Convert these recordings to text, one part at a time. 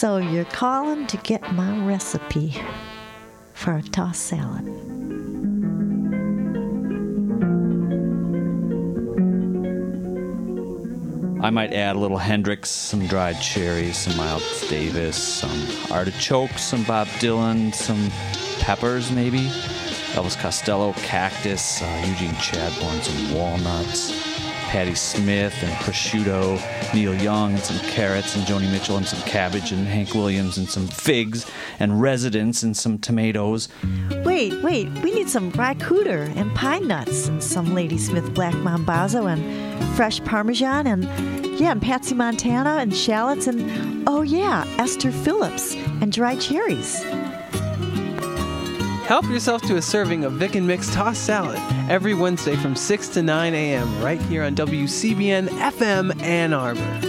So you're calling to get my recipe for a tossed salad. I might add a little Hendrix, some dried cherries, some Miles Davis, some artichokes, some Bob Dylan, some peppers maybe, Elvis Costello, cactus, uh, Eugene Chadbourne, some walnuts, Patti Smith and prosciutto, Neil Young and some carrots, and Joni Mitchell and some cabbage, and Hank Williams and some figs, and Residents and some tomatoes. Wait, wait, we need some Ry Cooder and pine nuts, and some Ladysmith Black Mambazo, and fresh Parmesan, and yeah, and Patsy Montana, and shallots, and oh yeah, Esther Phillips, and dried cherries. Help yourself to a serving of Vic and Mix tossed salad every Wednesday from 6 to 9 a.m. right here on WCBN FM Ann Arbor.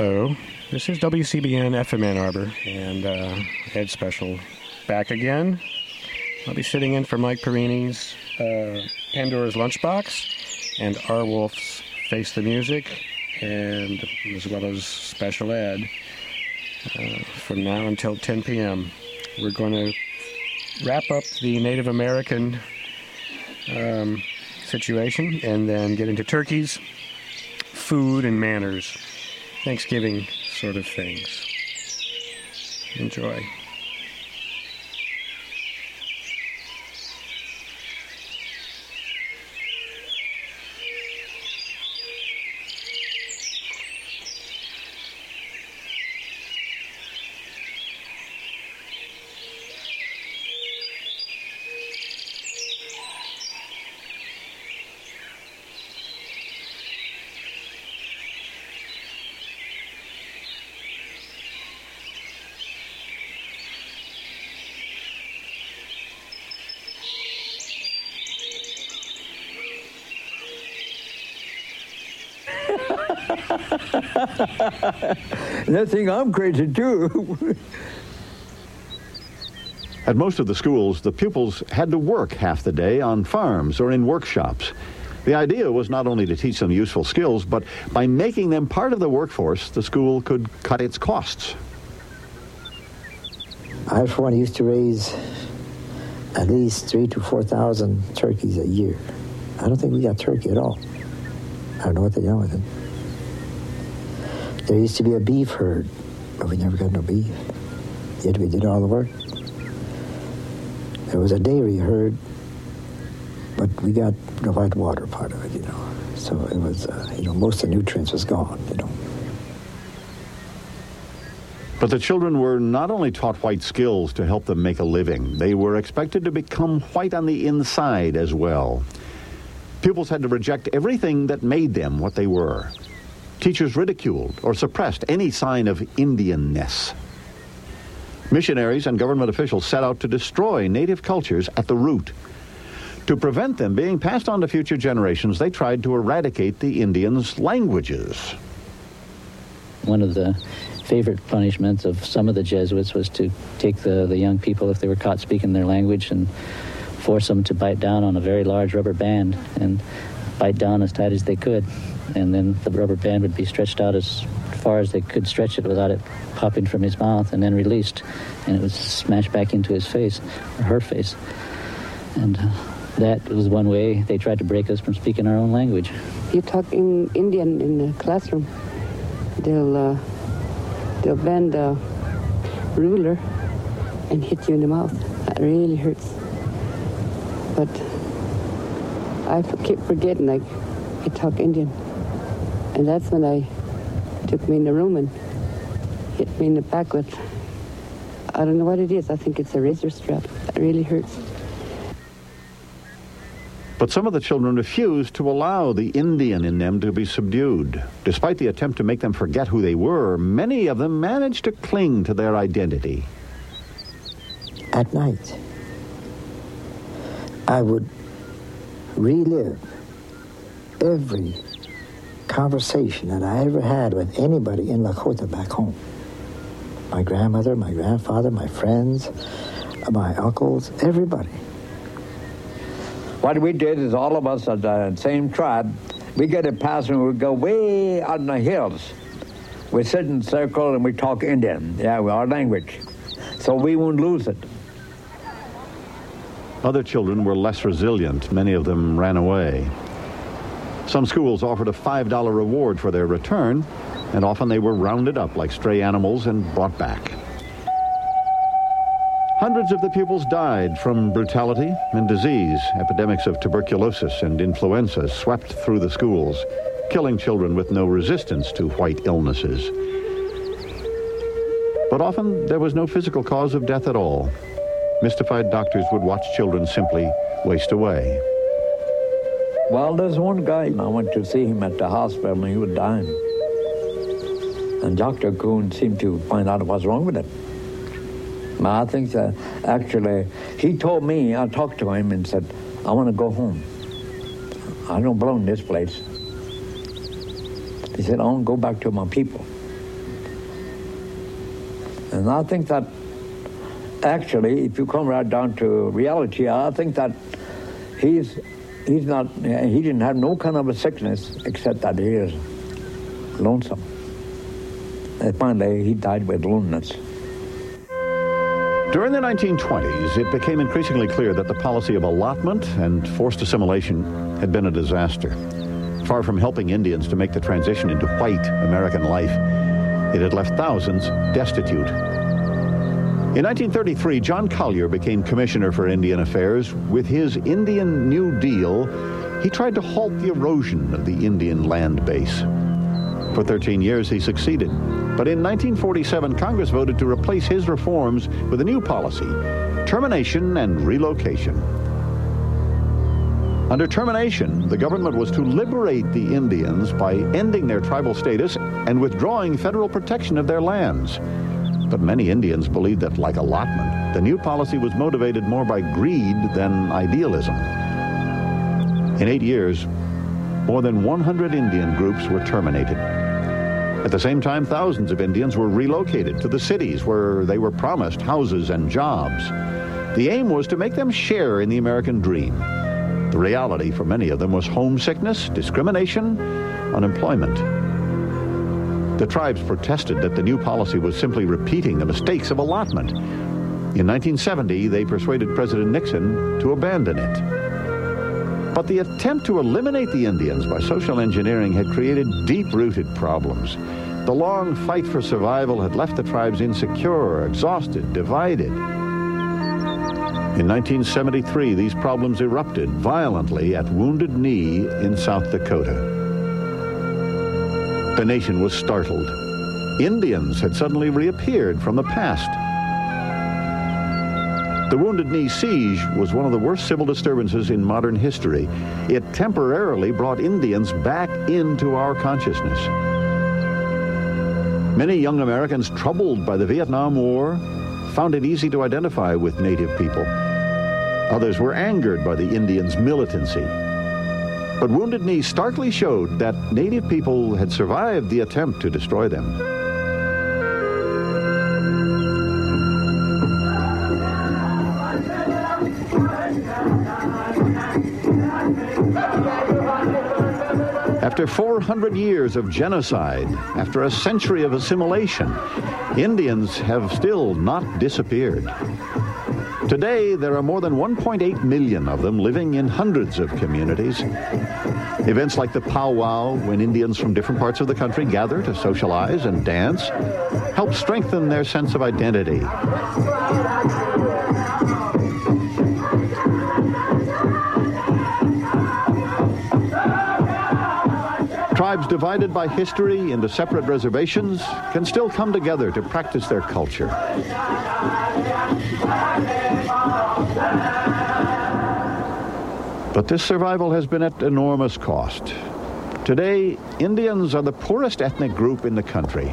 Hello, this is WCBN FM Ann Arbor and uh, Ed Special back again. I'll be sitting in for Mike Perini's uh, Pandora's Lunchbox and R. Wolf's Face the Music, and as well as Special Ed uh, from now until 10 p.m. We're going to wrap up the Native American um, situation and then get into turkeys, food, and manners. Thanksgiving sort of things. Enjoy. They think I'm crazy too. At most of the schools, the pupils had to work half the day on farms or in workshops. The idea was not only to teach them useful skills, but by making them part of the workforce, the school could cut its costs. I, for one, used to raise at least three to four thousand turkeys a year. I don't think we got turkey at all. I don't know what they done with it. There used to be a beef herd, but we never got no beef. Yet we did all the work. There was a dairy herd, but we got the white water part of it, you know. So it was, uh, you know, most of the nutrients was gone, you know. But the children were not only taught white skills to help them make a living, they were expected to become white on the inside as well. Pupils had to reject everything that made them what they were. Teachers ridiculed or suppressed any sign of Indianness. Missionaries and government officials set out to destroy native cultures at the root. To prevent them being passed on to future generations, they tried to eradicate the Indians' languages. One of the favorite punishments of some of the Jesuits was to take the, the young people, if they were caught speaking their language, and force them to bite down on a very large rubber band and bite down as tight as they could. And then the rubber band would be stretched out as far as they could stretch it without it popping from his mouth and then released. And it would smash back into his face, or her face. And uh, that was one way they tried to break us from speaking our own language. You talk in Indian in the classroom, they'll, uh, they'll bend the ruler and hit you in the mouth. That really hurts. But I keep forgetting I, I talk Indian. And that's when I took me in the room and hit me in the back with I don't know what it is. I think it's a razor strap. It really hurts. But some of the children refused to allow the Indian in them to be subdued. Despite the attempt to make them forget who they were, many of them managed to cling to their identity. At night, I would relive every conversation that I ever had with anybody in Lakota back home. My grandmother, my grandfather, my friends, my uncles, everybody. What we did is all of us of the same tribe, we get a pass and we go way out in the hills. We sit in a circle and we talk Indian, yeah, our language. So we won't lose it. Other children were less resilient. Many of them ran away. Some schools offered a $5 reward for their return, and often they were rounded up like stray animals and brought back. Hundreds of the pupils died from brutality and disease. Epidemics of tuberculosis and influenza swept through the schools, killing children with no resistance to white illnesses. But often there was no physical cause of death at all. Mystified doctors would watch children simply waste away. Well, there's one guy, and I went to see him at the hospital and he was dying. And Dr. Kuhn seemed to find out what's wrong with him. I think that actually, he told me, I talked to him and said, I want to go home. I don't belong in this place. He said, I want to go back to my people. And I think that actually, if you come right down to reality, I think that he's he's not he didn't have no kind of a sickness except that he is lonesome. And finally, he died with loneliness. During the 1920s, it became increasingly clear that the policy of allotment and forced assimilation had been a disaster. Far from helping Indians to make the transition into white American life, it had left thousands destitute. In 1933, John Collier became Commissioner for Indian Affairs. With his Indian New Deal, he tried to halt the erosion of the Indian land base. For 13 years, he succeeded. But in 1947, Congress voted to replace his reforms with a new policy termination and relocation. Under termination, the government was to liberate the Indians by ending their tribal status and withdrawing federal protection of their lands. But many Indians believed that, like allotment, the new policy was motivated more by greed than idealism. In eight years, more than 100 Indian groups were terminated. At the same time, thousands of Indians were relocated to the cities where they were promised houses and jobs. The aim was to make them share in the American dream. The reality for many of them was homesickness, discrimination, unemployment. The tribes protested that the new policy was simply repeating the mistakes of allotment. In 1970, they persuaded President Nixon to abandon it. But the attempt to eliminate the Indians by social engineering had created deep-rooted problems. The long fight for survival had left the tribes insecure, exhausted, divided. In 1973, these problems erupted violently at Wounded Knee in South Dakota. The nation was startled. Indians had suddenly reappeared from the past. The Wounded Knee siege was one of the worst civil disturbances in modern history. It temporarily brought Indians back into our consciousness. Many young Americans troubled by the Vietnam War found it easy to identify with Native people. Others were angered by the Indians' militancy. But Wounded Knee starkly showed that Native people had survived the attempt to destroy them. After 400 years of genocide, after a century of assimilation, Indians have still not disappeared. Today, there are more than 1.8 million of them living in hundreds of communities. Events like the powwow, when Indians from different parts of the country gather to socialize and dance, help strengthen their sense of identity. Tribes divided by history into separate reservations can still come together to practice their culture. But this survival has been at enormous cost. Today, Indians are the poorest ethnic group in the country.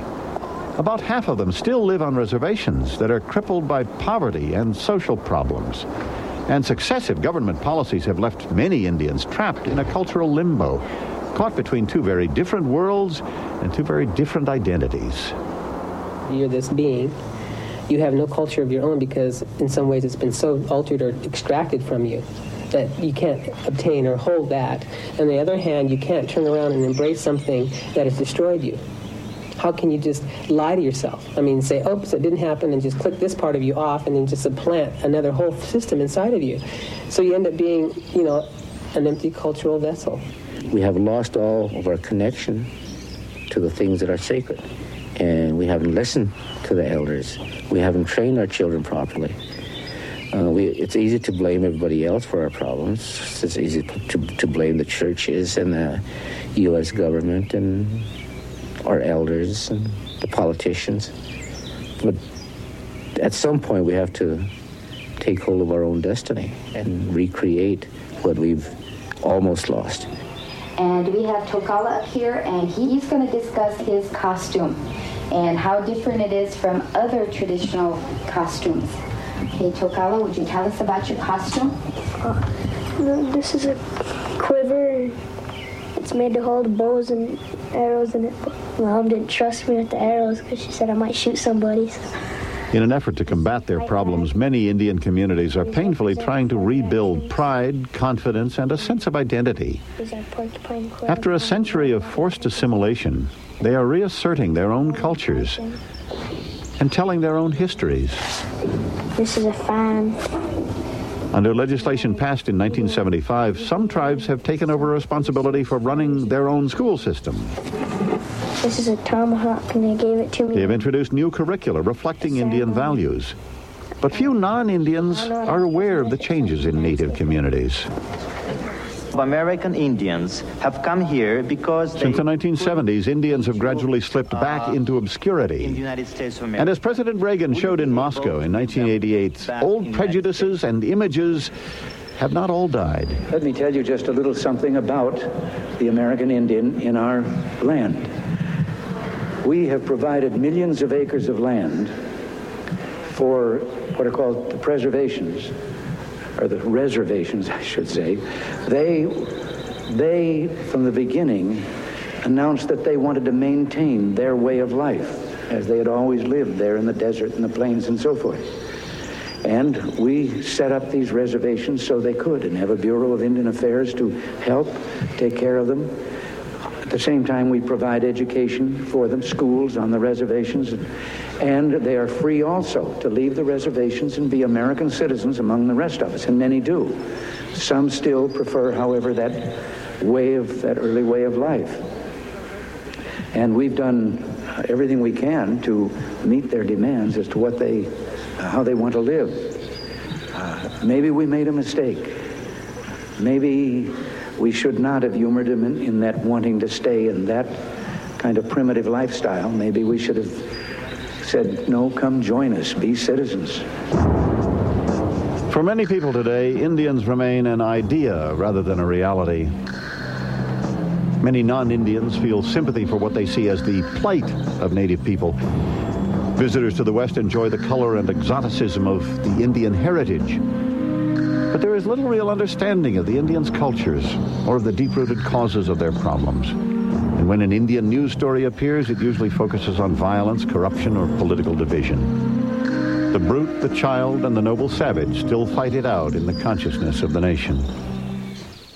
About half of them still live on reservations that are crippled by poverty and social problems. And successive government policies have left many Indians trapped in a cultural limbo, caught between two very different worlds and two very different identities. You're this being. You have no culture of your own because, in some ways, it's been so altered or extracted from you that you can't obtain or hold that. On the other hand, you can't turn around and embrace something that has destroyed you. How can you just lie to yourself? I mean, say, oh, oops, it didn't happen, and just click this part of you off, and then just supplant another whole system inside of you. So you end up being, you know, an empty cultural vessel. We have lost all of our connection to the things that are sacred. And we haven't listened to the elders. We haven't trained our children properly. Uh, we, it's easy to blame everybody else for our problems. It's easy to, to blame the churches and the U.S. government and our elders and the politicians. But at some point, we have to take hold of our own destiny and recreate what we've almost lost. And we have Tokala up here, and he's going to discuss his costume and how different it is from other traditional costumes. Okay, Tokala, would you tell us about your costume? Uh, this is a quiver. It's made to hold bows and arrows in it. Mom didn't trust me with the arrows because she said I might shoot somebody. In an effort to combat their problems, many Indian communities are painfully trying to rebuild pride, confidence, and a sense of identity. After a century of forced assimilation, they are reasserting their own cultures and telling their own histories. This is a fan. Under legislation passed in 1975, some tribes have taken over responsibility for running their own school system. This is a tomahawk, and they gave it to me. They have introduced new curricula reflecting Indian values. But few non-Indians are aware of the changes in Native communities. American Indians have come here because Since the 1970s, Indians have gradually slipped uh, back into obscurity. in the United States of America. And as President Reagan showed in Moscow in 1988, old prejudices and images have not all died. Let me tell you just a little something about the American Indian in our land. We have provided millions of acres of land for what are called the preservations, or the reservations, I should say. They, they, from the beginning, announced that they wanted to maintain their way of life as they had always lived there in the desert and the plains and so forth. And we set up these reservations so they could and have a Bureau of Indian Affairs to help take care of them. At the same time, we provide education for them, schools on the reservations, and they are free also to leave the reservations and be American citizens among the rest of us, and many do. Some still prefer, however, that way of, that early way of life. And we've done everything we can to meet their demands as to what they, how they want to live. Uh, maybe we made a mistake. Maybe we should not have humored them in, in that wanting to stay in that kind of primitive lifestyle. Maybe we should have said, no, come join us, be citizens. For many people today, Indians remain an idea rather than a reality. Many non-Indians feel sympathy for what they see as the plight of Native people. Visitors to the West enjoy the color and exoticism of the Indian heritage. But there is little real understanding of the Indians' cultures or of the deep-rooted causes of their problems. And when an Indian news story appears, it usually focuses on violence, corruption, or political division. The brute, the child, and the noble savage still fight it out in the consciousness of the nation.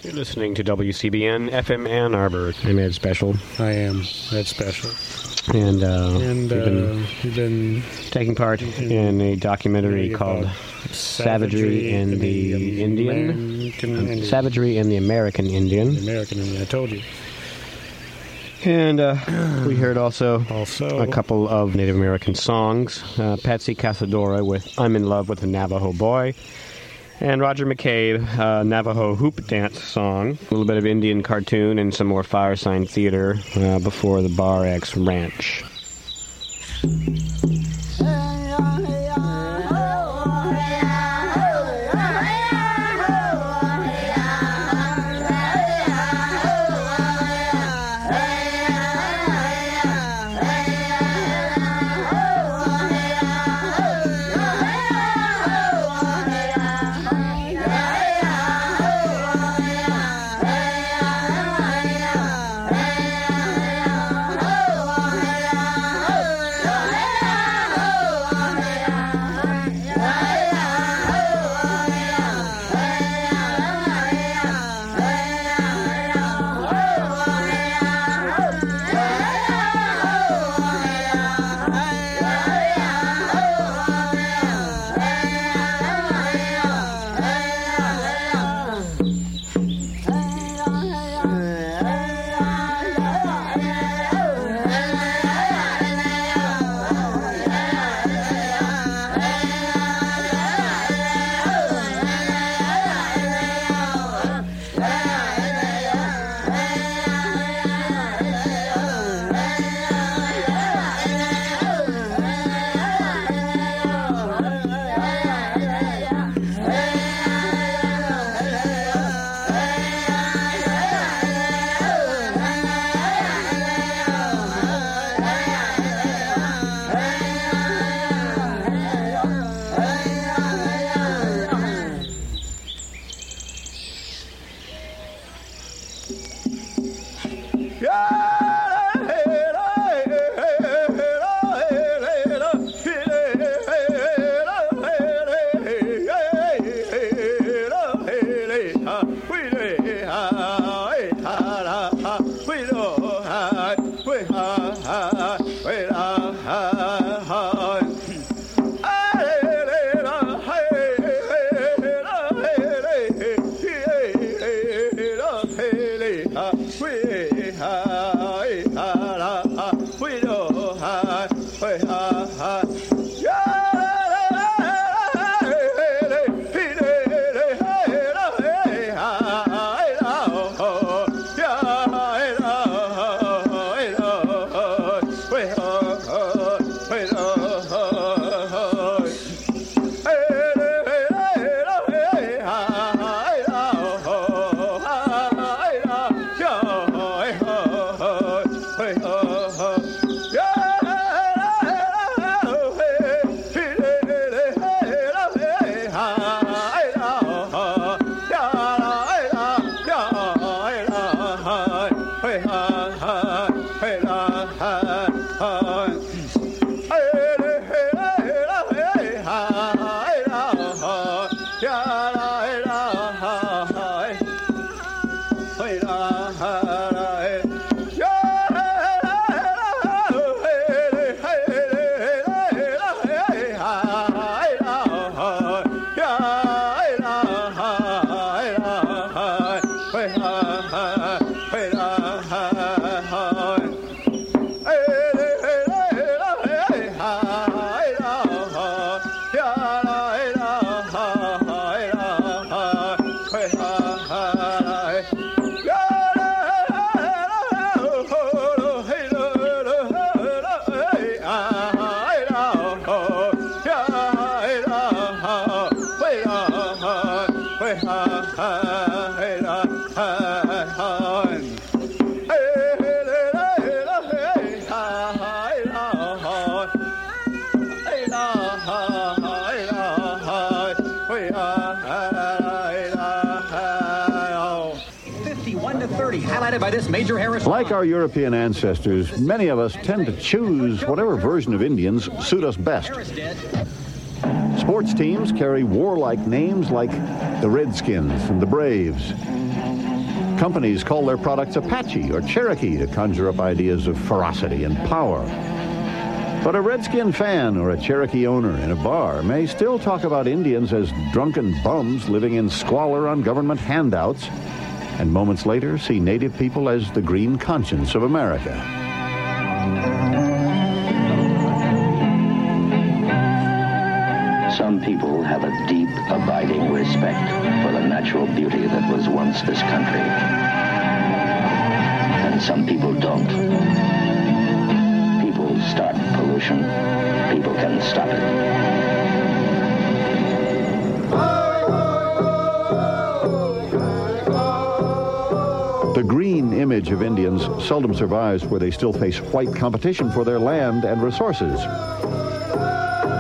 You're listening to WCBN FM Ann Arbor. I'm Ed Special. I am Ed Special. And, uh, And we've been uh, you've been taking part in a documentary called Savagery in the Indian. American um, Indian. Savagery in the American Indian. The American Indian. I told you. And uh, we heard also, Also- a couple of Native American songs. Uh, Patsy Casadora with I'm in Love with a Navajo Boy. And Roger McCabe, uh, Navajo hoop dance song. A little bit of Indian cartoon and some more Firesign theater uh, before the Bar X Ranch. 51 to 30, highlighted by this Major Harris. Like our European ancestors, many of us tend to choose whatever version of Indians suit us best. Sports teams carry warlike names like the Redskins and the Braves. Companies call their products Apache or Cherokee to conjure up ideas of ferocity and power. But a Redskin fan or a Cherokee owner in a bar may still talk about Indians as drunken bums living in squalor on government handouts, and moments later see Native people as the green conscience of America. Some people have a deep, abiding respect for the natural beauty that was once this country. And some people don't. People start pollution. People can stop it. The green image of Indians seldom survives where they still face white competition for their land and resources.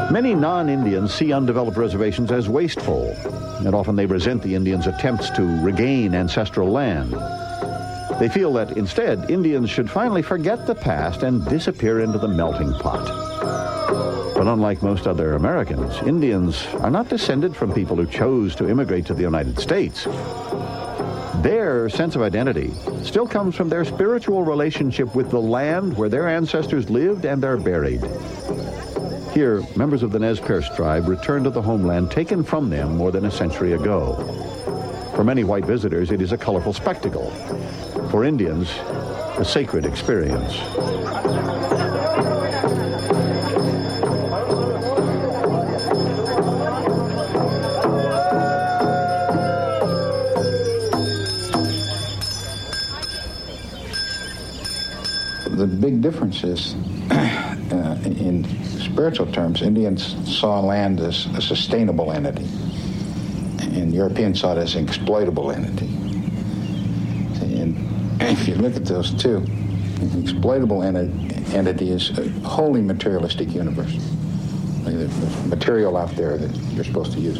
Many non-Indians see undeveloped reservations as wasteful, and often they resent the Indians' attempts to regain ancestral land. They feel that instead, Indians should finally forget the past and disappear into the melting pot. But unlike most other Americans, Indians are not descended from people who chose to immigrate to the United States. Their sense of identity still comes from their spiritual relationship with the land where their ancestors lived and are buried. Here, members of the Nez Perce tribe return to the homeland taken from them more than a century ago. For many white visitors, it is a colorful spectacle. For Indians, a sacred experience. The big difference is, uh, in spiritual terms, Indians saw land as a sustainable entity, and Europeans saw it as an exploitable entity. And if you look at those two, exploitable enti- entity is a wholly materialistic universe. There's material out there that you're supposed to use.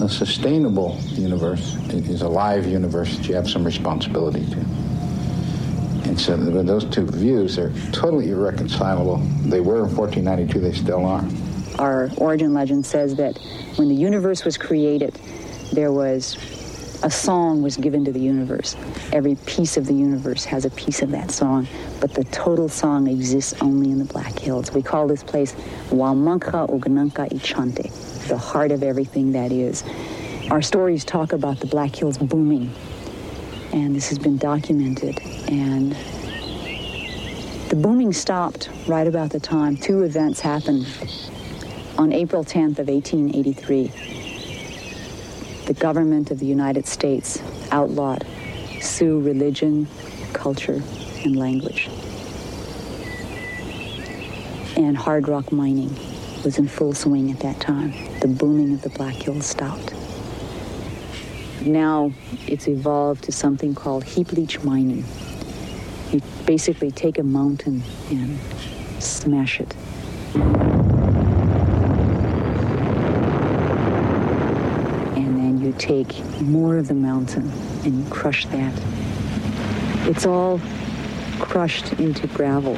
A sustainable universe is a live universe that you have some responsibility to. And so th- those two views are totally irreconcilable. They were in 1492, they still are. Our origin legend says that when the universe was created, there was a song was given to the universe. Every piece of the universe has a piece of that song, but the total song exists only in the Black Hills. We call this place Wamanka Ugananka Ichante, the heart of everything that is. Our stories talk about the Black Hills booming, and this has been documented. And the booming stopped right about the time two events happened. On April 10th of 1883, the government of the United States outlawed Sioux religion, culture, and language. And hard rock mining was in full swing at that time. The booming of the Black Hills stopped. Now it's evolved to something called heap leach mining. You basically take a mountain and smash it. And then you take more of the mountain and you crush that. It's all crushed into gravel.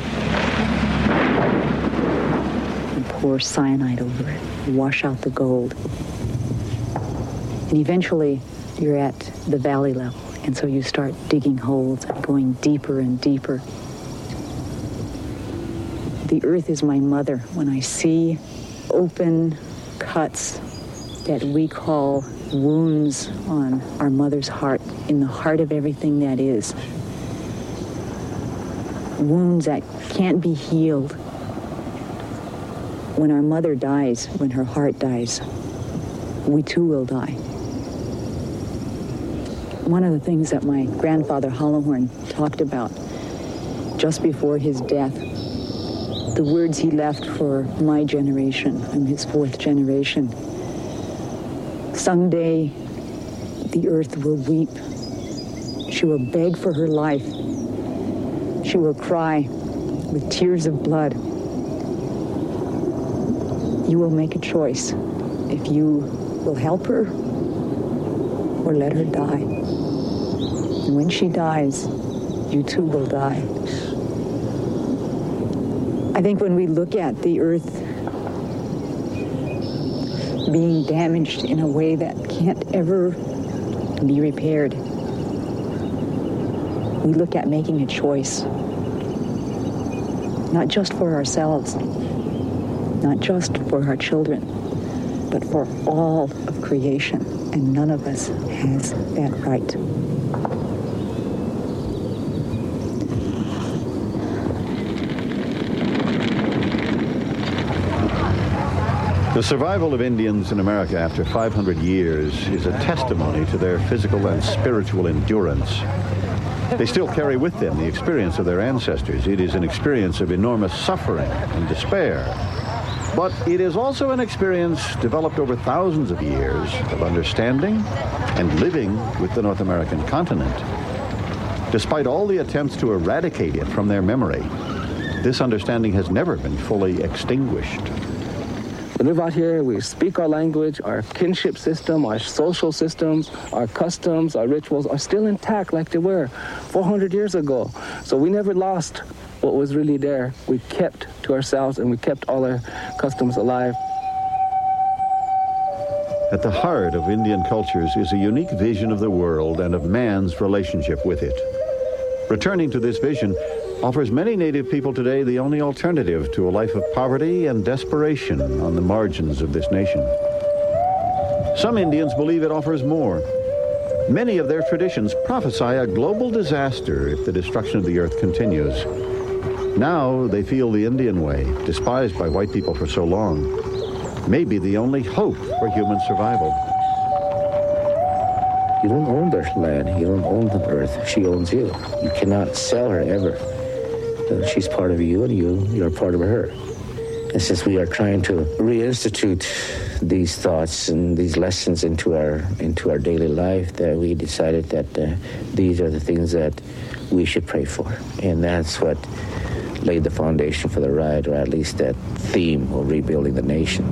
And pour cyanide over it. Wash out the gold. And eventually, you're at the valley level. And so you start digging holes and going deeper and deeper. The earth is my mother. When I see open cuts that we call wounds on our mother's heart, in the heart of everything that is, wounds that can't be healed. When our mother dies, when her heart dies, we too will die. One of the things that my grandfather Hollowhorn talked about just before his death, the words he left for my generation, I'm his fourth generation. Someday the earth will weep. She will beg for her life. She will cry with tears of blood. You will make a choice if you will help her or let her die. When she dies, you too will die. I think when we look at the earth being damaged in a way that can't ever be repaired, we look at making a choice, not just for ourselves, not just for our children, but for all of creation. And none of us has that right. The survival of Indians in America after 500 years is a testimony to their physical and spiritual endurance. They still carry with them the experience of their ancestors. It is an experience of enormous suffering and despair. But it is also an experience developed over thousands of years of understanding and living with the North American continent. Despite all the attempts to eradicate it from their memory, this understanding has never been fully extinguished. We live out here, we speak our language, our kinship system, our social systems, our customs, our rituals are still intact like they were 400 years ago. So we never lost what was really there. We kept to ourselves and we kept all our customs alive. At the heart of Indian cultures is a unique vision of the world and of man's relationship with it. Returning to this vision offers many native people today the only alternative to a life of poverty and desperation on the margins of this nation. Some Indians believe it offers more. Many of their traditions prophesy a global disaster if the destruction of the earth continues. Now they feel the Indian way, despised by white people for so long, may be the only hope for human survival. You don't own the land. You don't own the earth. She owns you. You cannot sell her ever. She's part of you, and you, you're part of her. And since we are trying to reinstitute these thoughts and these lessons into our into our daily life, that we decided that uh, these are the things that we should pray for, and that's what laid the foundation for the ride, or at least that theme of rebuilding the nation,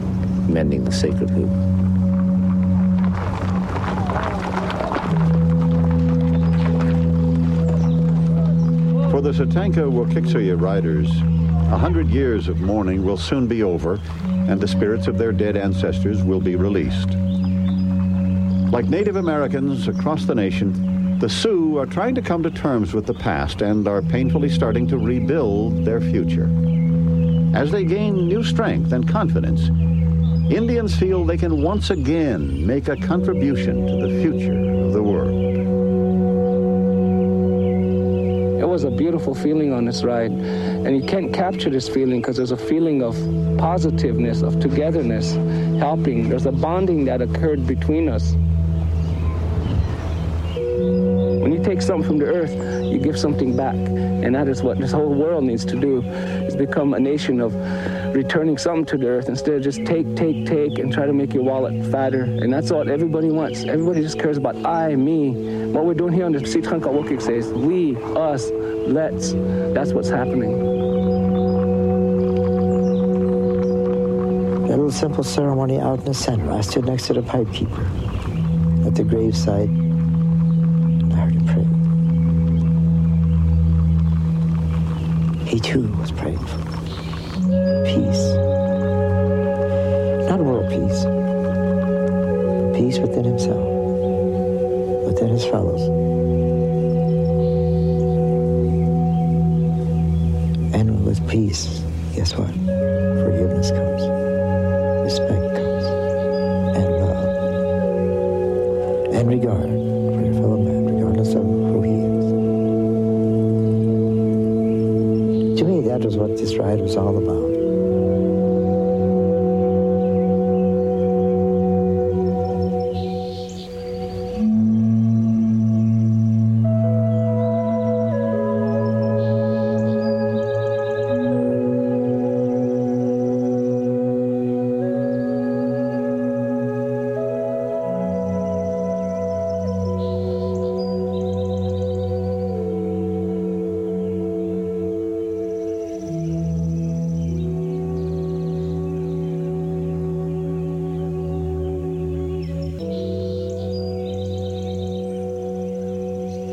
mending the sacred hoop. For the Satanka Wokiksoya riders, a hundred years of mourning will soon be over, and the spirits of their dead ancestors will be released. Like Native Americans across the nation, the Sioux are trying to come to terms with the past and are painfully starting to rebuild their future. As they gain new strength and confidence, Indians feel they can once again make a contribution to the future was a beautiful feeling on this ride. And you can't capture this feeling because there's a feeling of positiveness, of togetherness, helping. There's a bonding that occurred between us. When you take something from the earth, you give something back. And that is what this whole world needs to do, is become a nation of returning something to the earth instead of just take, take, take and try to make your wallet fatter. And that's what everybody wants. Everybody just cares about I, me. What we're doing here on the Si Tanka Wokiksuye, we, us, let's. That's what's happening. A little simple ceremony out in the center. I stood next to the pipe keeper at the graveside. I heard him pray. He too was praying for peace. Not world peace. peace within himself, within his fellows. Peace, guess what? Forgiveness comes, respect comes, and love, and regard for your fellow man, regardless of who he is. To me, that was what this ride was all about.